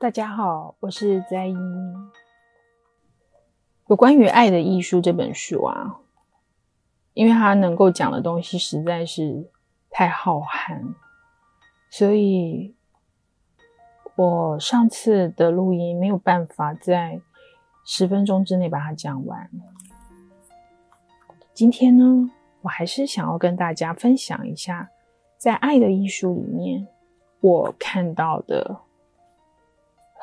大家好，我是在英。有关于《爱的艺术》这本书啊，因为它能够讲的东西实在是太浩瀚，所以我上次的录音没有办法在十分钟之内把它讲完。今天呢，我还是想要跟大家分享一下，在《爱的艺术》里面我看到的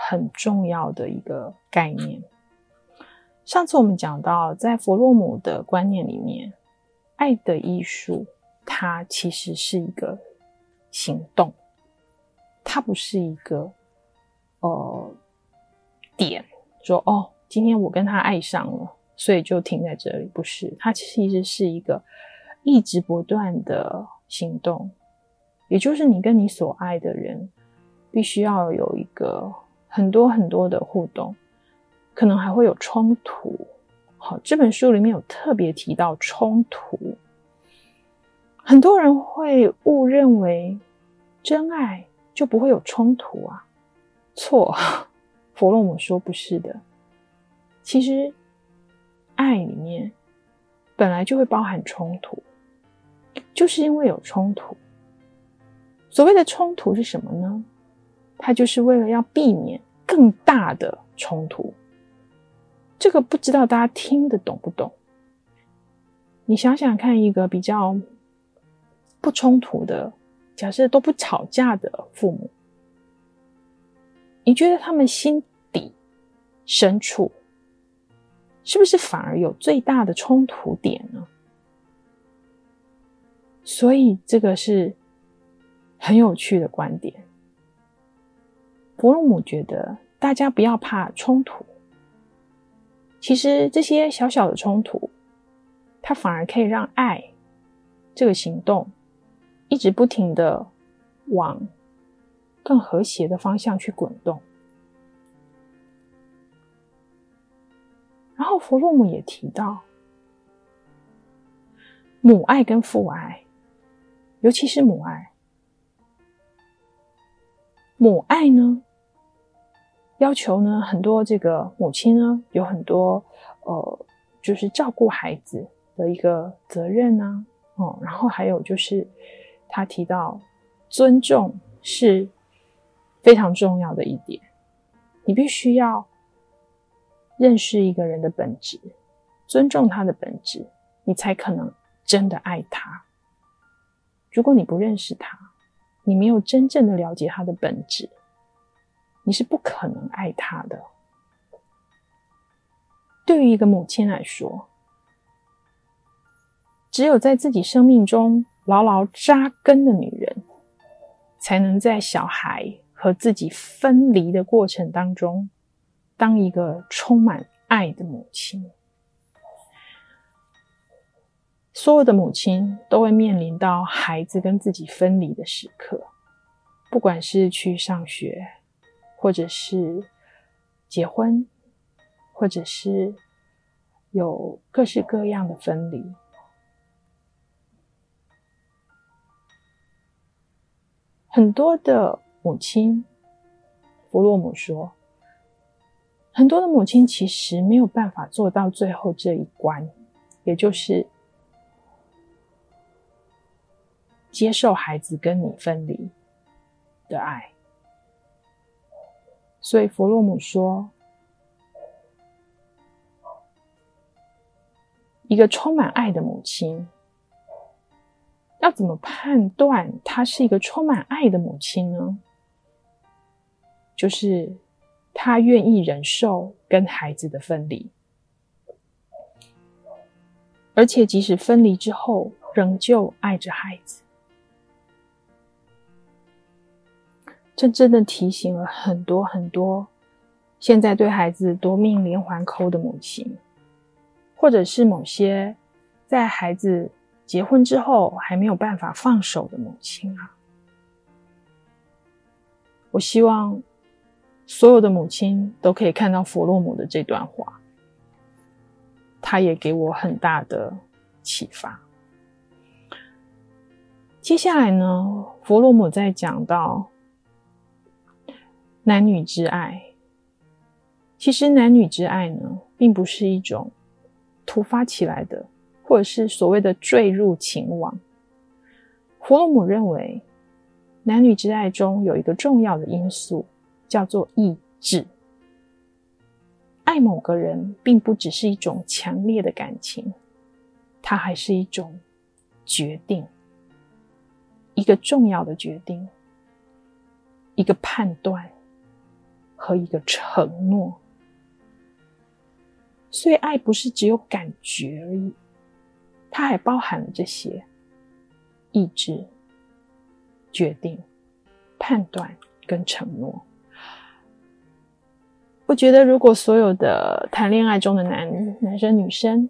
很重要的一个概念。上次我们讲到，在弗洛姆的观念里面，爱的艺术，它其实是一个行动，它不是一个呃点，说哦，今天我跟他爱上了，所以就停在这里，不是，它其实是一个一直不断的行动，也就是你跟你所爱的人，必须要有一个很多很多的互动。可能还会有冲突。好，这本书里面有特别提到冲突。很多人会误认为真爱就不会有冲突啊，错。弗洛姆说不是的。其实爱里面本来就会包含冲突，就是因为有冲突。所谓的冲突是什么呢？它就是为了要避免更大的冲突。这个不知道大家听得懂不懂？你想想看，一个比较不冲突的，假设都不吵架的父母，你觉得他们心底深处是不是反而有最大的冲突点呢？所以这个是很有趣的观点。弗洛姆觉得大家不要怕冲突。其实这些小小的冲突，它反而可以让爱这个行动一直不停的往更和谐的方向去滚动。然后弗洛姆也提到，母爱跟父爱，尤其是母爱，母爱呢，要求呢，很多这个母亲呢，有很多呃，就是照顾孩子的一个责任啊，哦，然后还有就是他提到尊重是非常重要的一点，你必须要认识一个人的本质，尊重他的本质，你才可能真的爱他。如果你不认识他，你没有真正的了解他的本质。你是不可能爱他的。对于一个母亲来说，只有在自己生命中牢牢扎根的女人，才能在小孩和自己分离的过程当中，当一个充满爱的母亲。所有的母亲都会面临到孩子跟自己分离的时刻，不管是去上学。或者是结婚，或者是有各式各样的分离。很多的母亲，弗洛姆说，很多的母亲其实没有办法做到最后这一关，也就是接受孩子跟你分离的爱。所以弗洛姆说，一个充满爱的母亲，要怎么判断她是一个充满爱的母亲呢？就是她愿意忍受跟孩子的分离，而且即使分离之后，仍旧爱着孩子。这真的提醒了很多很多现在对孩子夺命连环扣的母亲，或者是某些在孩子结婚之后还没有办法放手的母亲啊！我希望所有的母亲都可以看到弗洛姆的这段话，他也给我很大的启发。接下来呢，弗洛姆在讲到。男女之爱。其实男女之爱呢，并不是一种突发起来的，或者是所谓的坠入情网。弗洛姆认为，男女之爱中有一个重要的因素，叫做意志。爱某个人，并不只是一种强烈的感情，它还是一种决定，一个重要的决定，一个判断和一个承诺。所以，爱不是只有感觉而已，它还包含了这些：意志、决定、判断跟承诺。我觉得，如果所有的谈恋爱中的男男生、女生，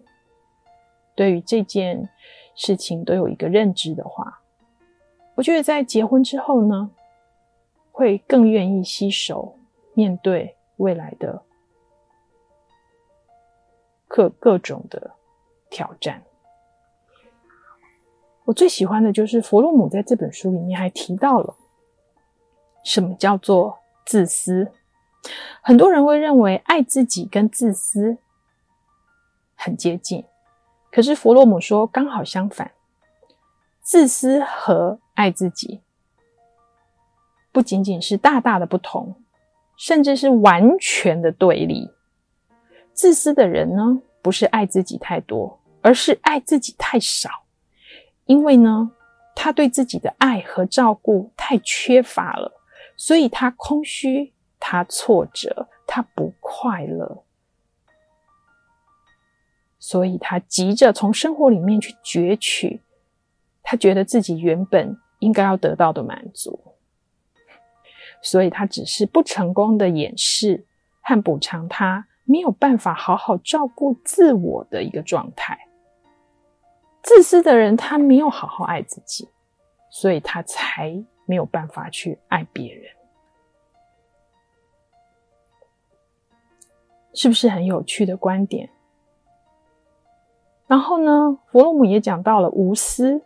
对于这件事情都有一个认知的话，我觉得在结婚之后呢，会更愿意携手面对未来的各各种的挑战。我最喜欢的就是弗洛姆在这本书里面还提到了什么叫做自私。很多人会认为爱自己跟自私很接近，可是弗洛姆说刚好相反，自私和爱自己不仅仅是大大的不同，甚至是完全的对立。自私的人呢，不是爱自己太多，而是爱自己太少，因为呢，他对自己的爱和照顾太缺乏了，所以他空虚。他挫折，他不快乐，所以他急着从生活里面去攫取他觉得自己原本应该要得到的满足，所以他只是不成功的掩饰和补偿他没有办法好好照顾自我的一个状态。自私的人，他没有好好爱自己，所以他才没有办法去爱别人。是不是很有趣的观点？然后呢，弗洛姆也讲到了无私。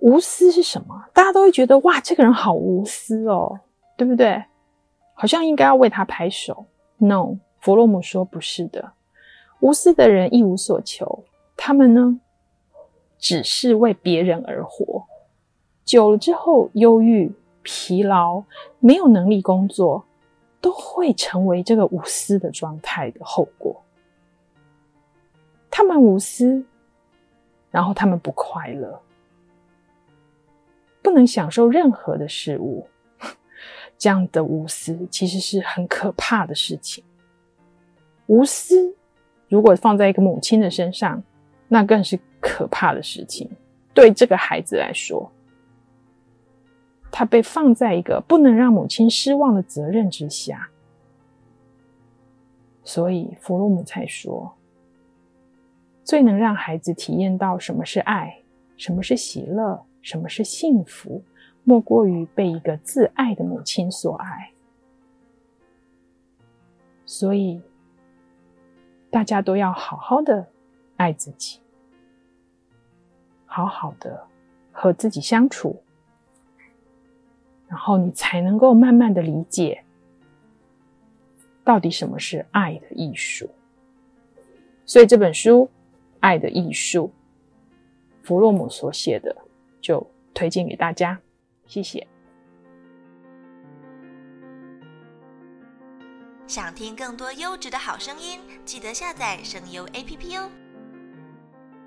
无私是什么？大家都会觉得哇，这个人好无私哦，对不对？好像应该要为他拍手。No，弗洛姆说不是的。无私的人一无所求，他们呢，只是为别人而活。久了之后，忧郁、疲劳，没有能力工作。都会成为这个无私的状态的后果。他们无私，然后他们不快乐，不能享受任何的事物。这样的无私其实是很可怕的事情。无私如果放在一个母亲的身上，那更是可怕的事情。对这个孩子来说。他被放在一个不能让母亲失望的责任之下，所以弗洛姆才说，最能让孩子体验到什么是爱，什么是喜乐，什么是幸福，莫过于被一个自爱的母亲所爱。所以，大家都要好好的爱自己，好好的和自己相处。然后你才能够慢慢的理解，到底什么是爱的艺术。所以这本书《爱的艺术》，弗洛姆所写的，就推荐给大家。谢谢。想听更多优质的好声音，记得下载声优 APP 哦。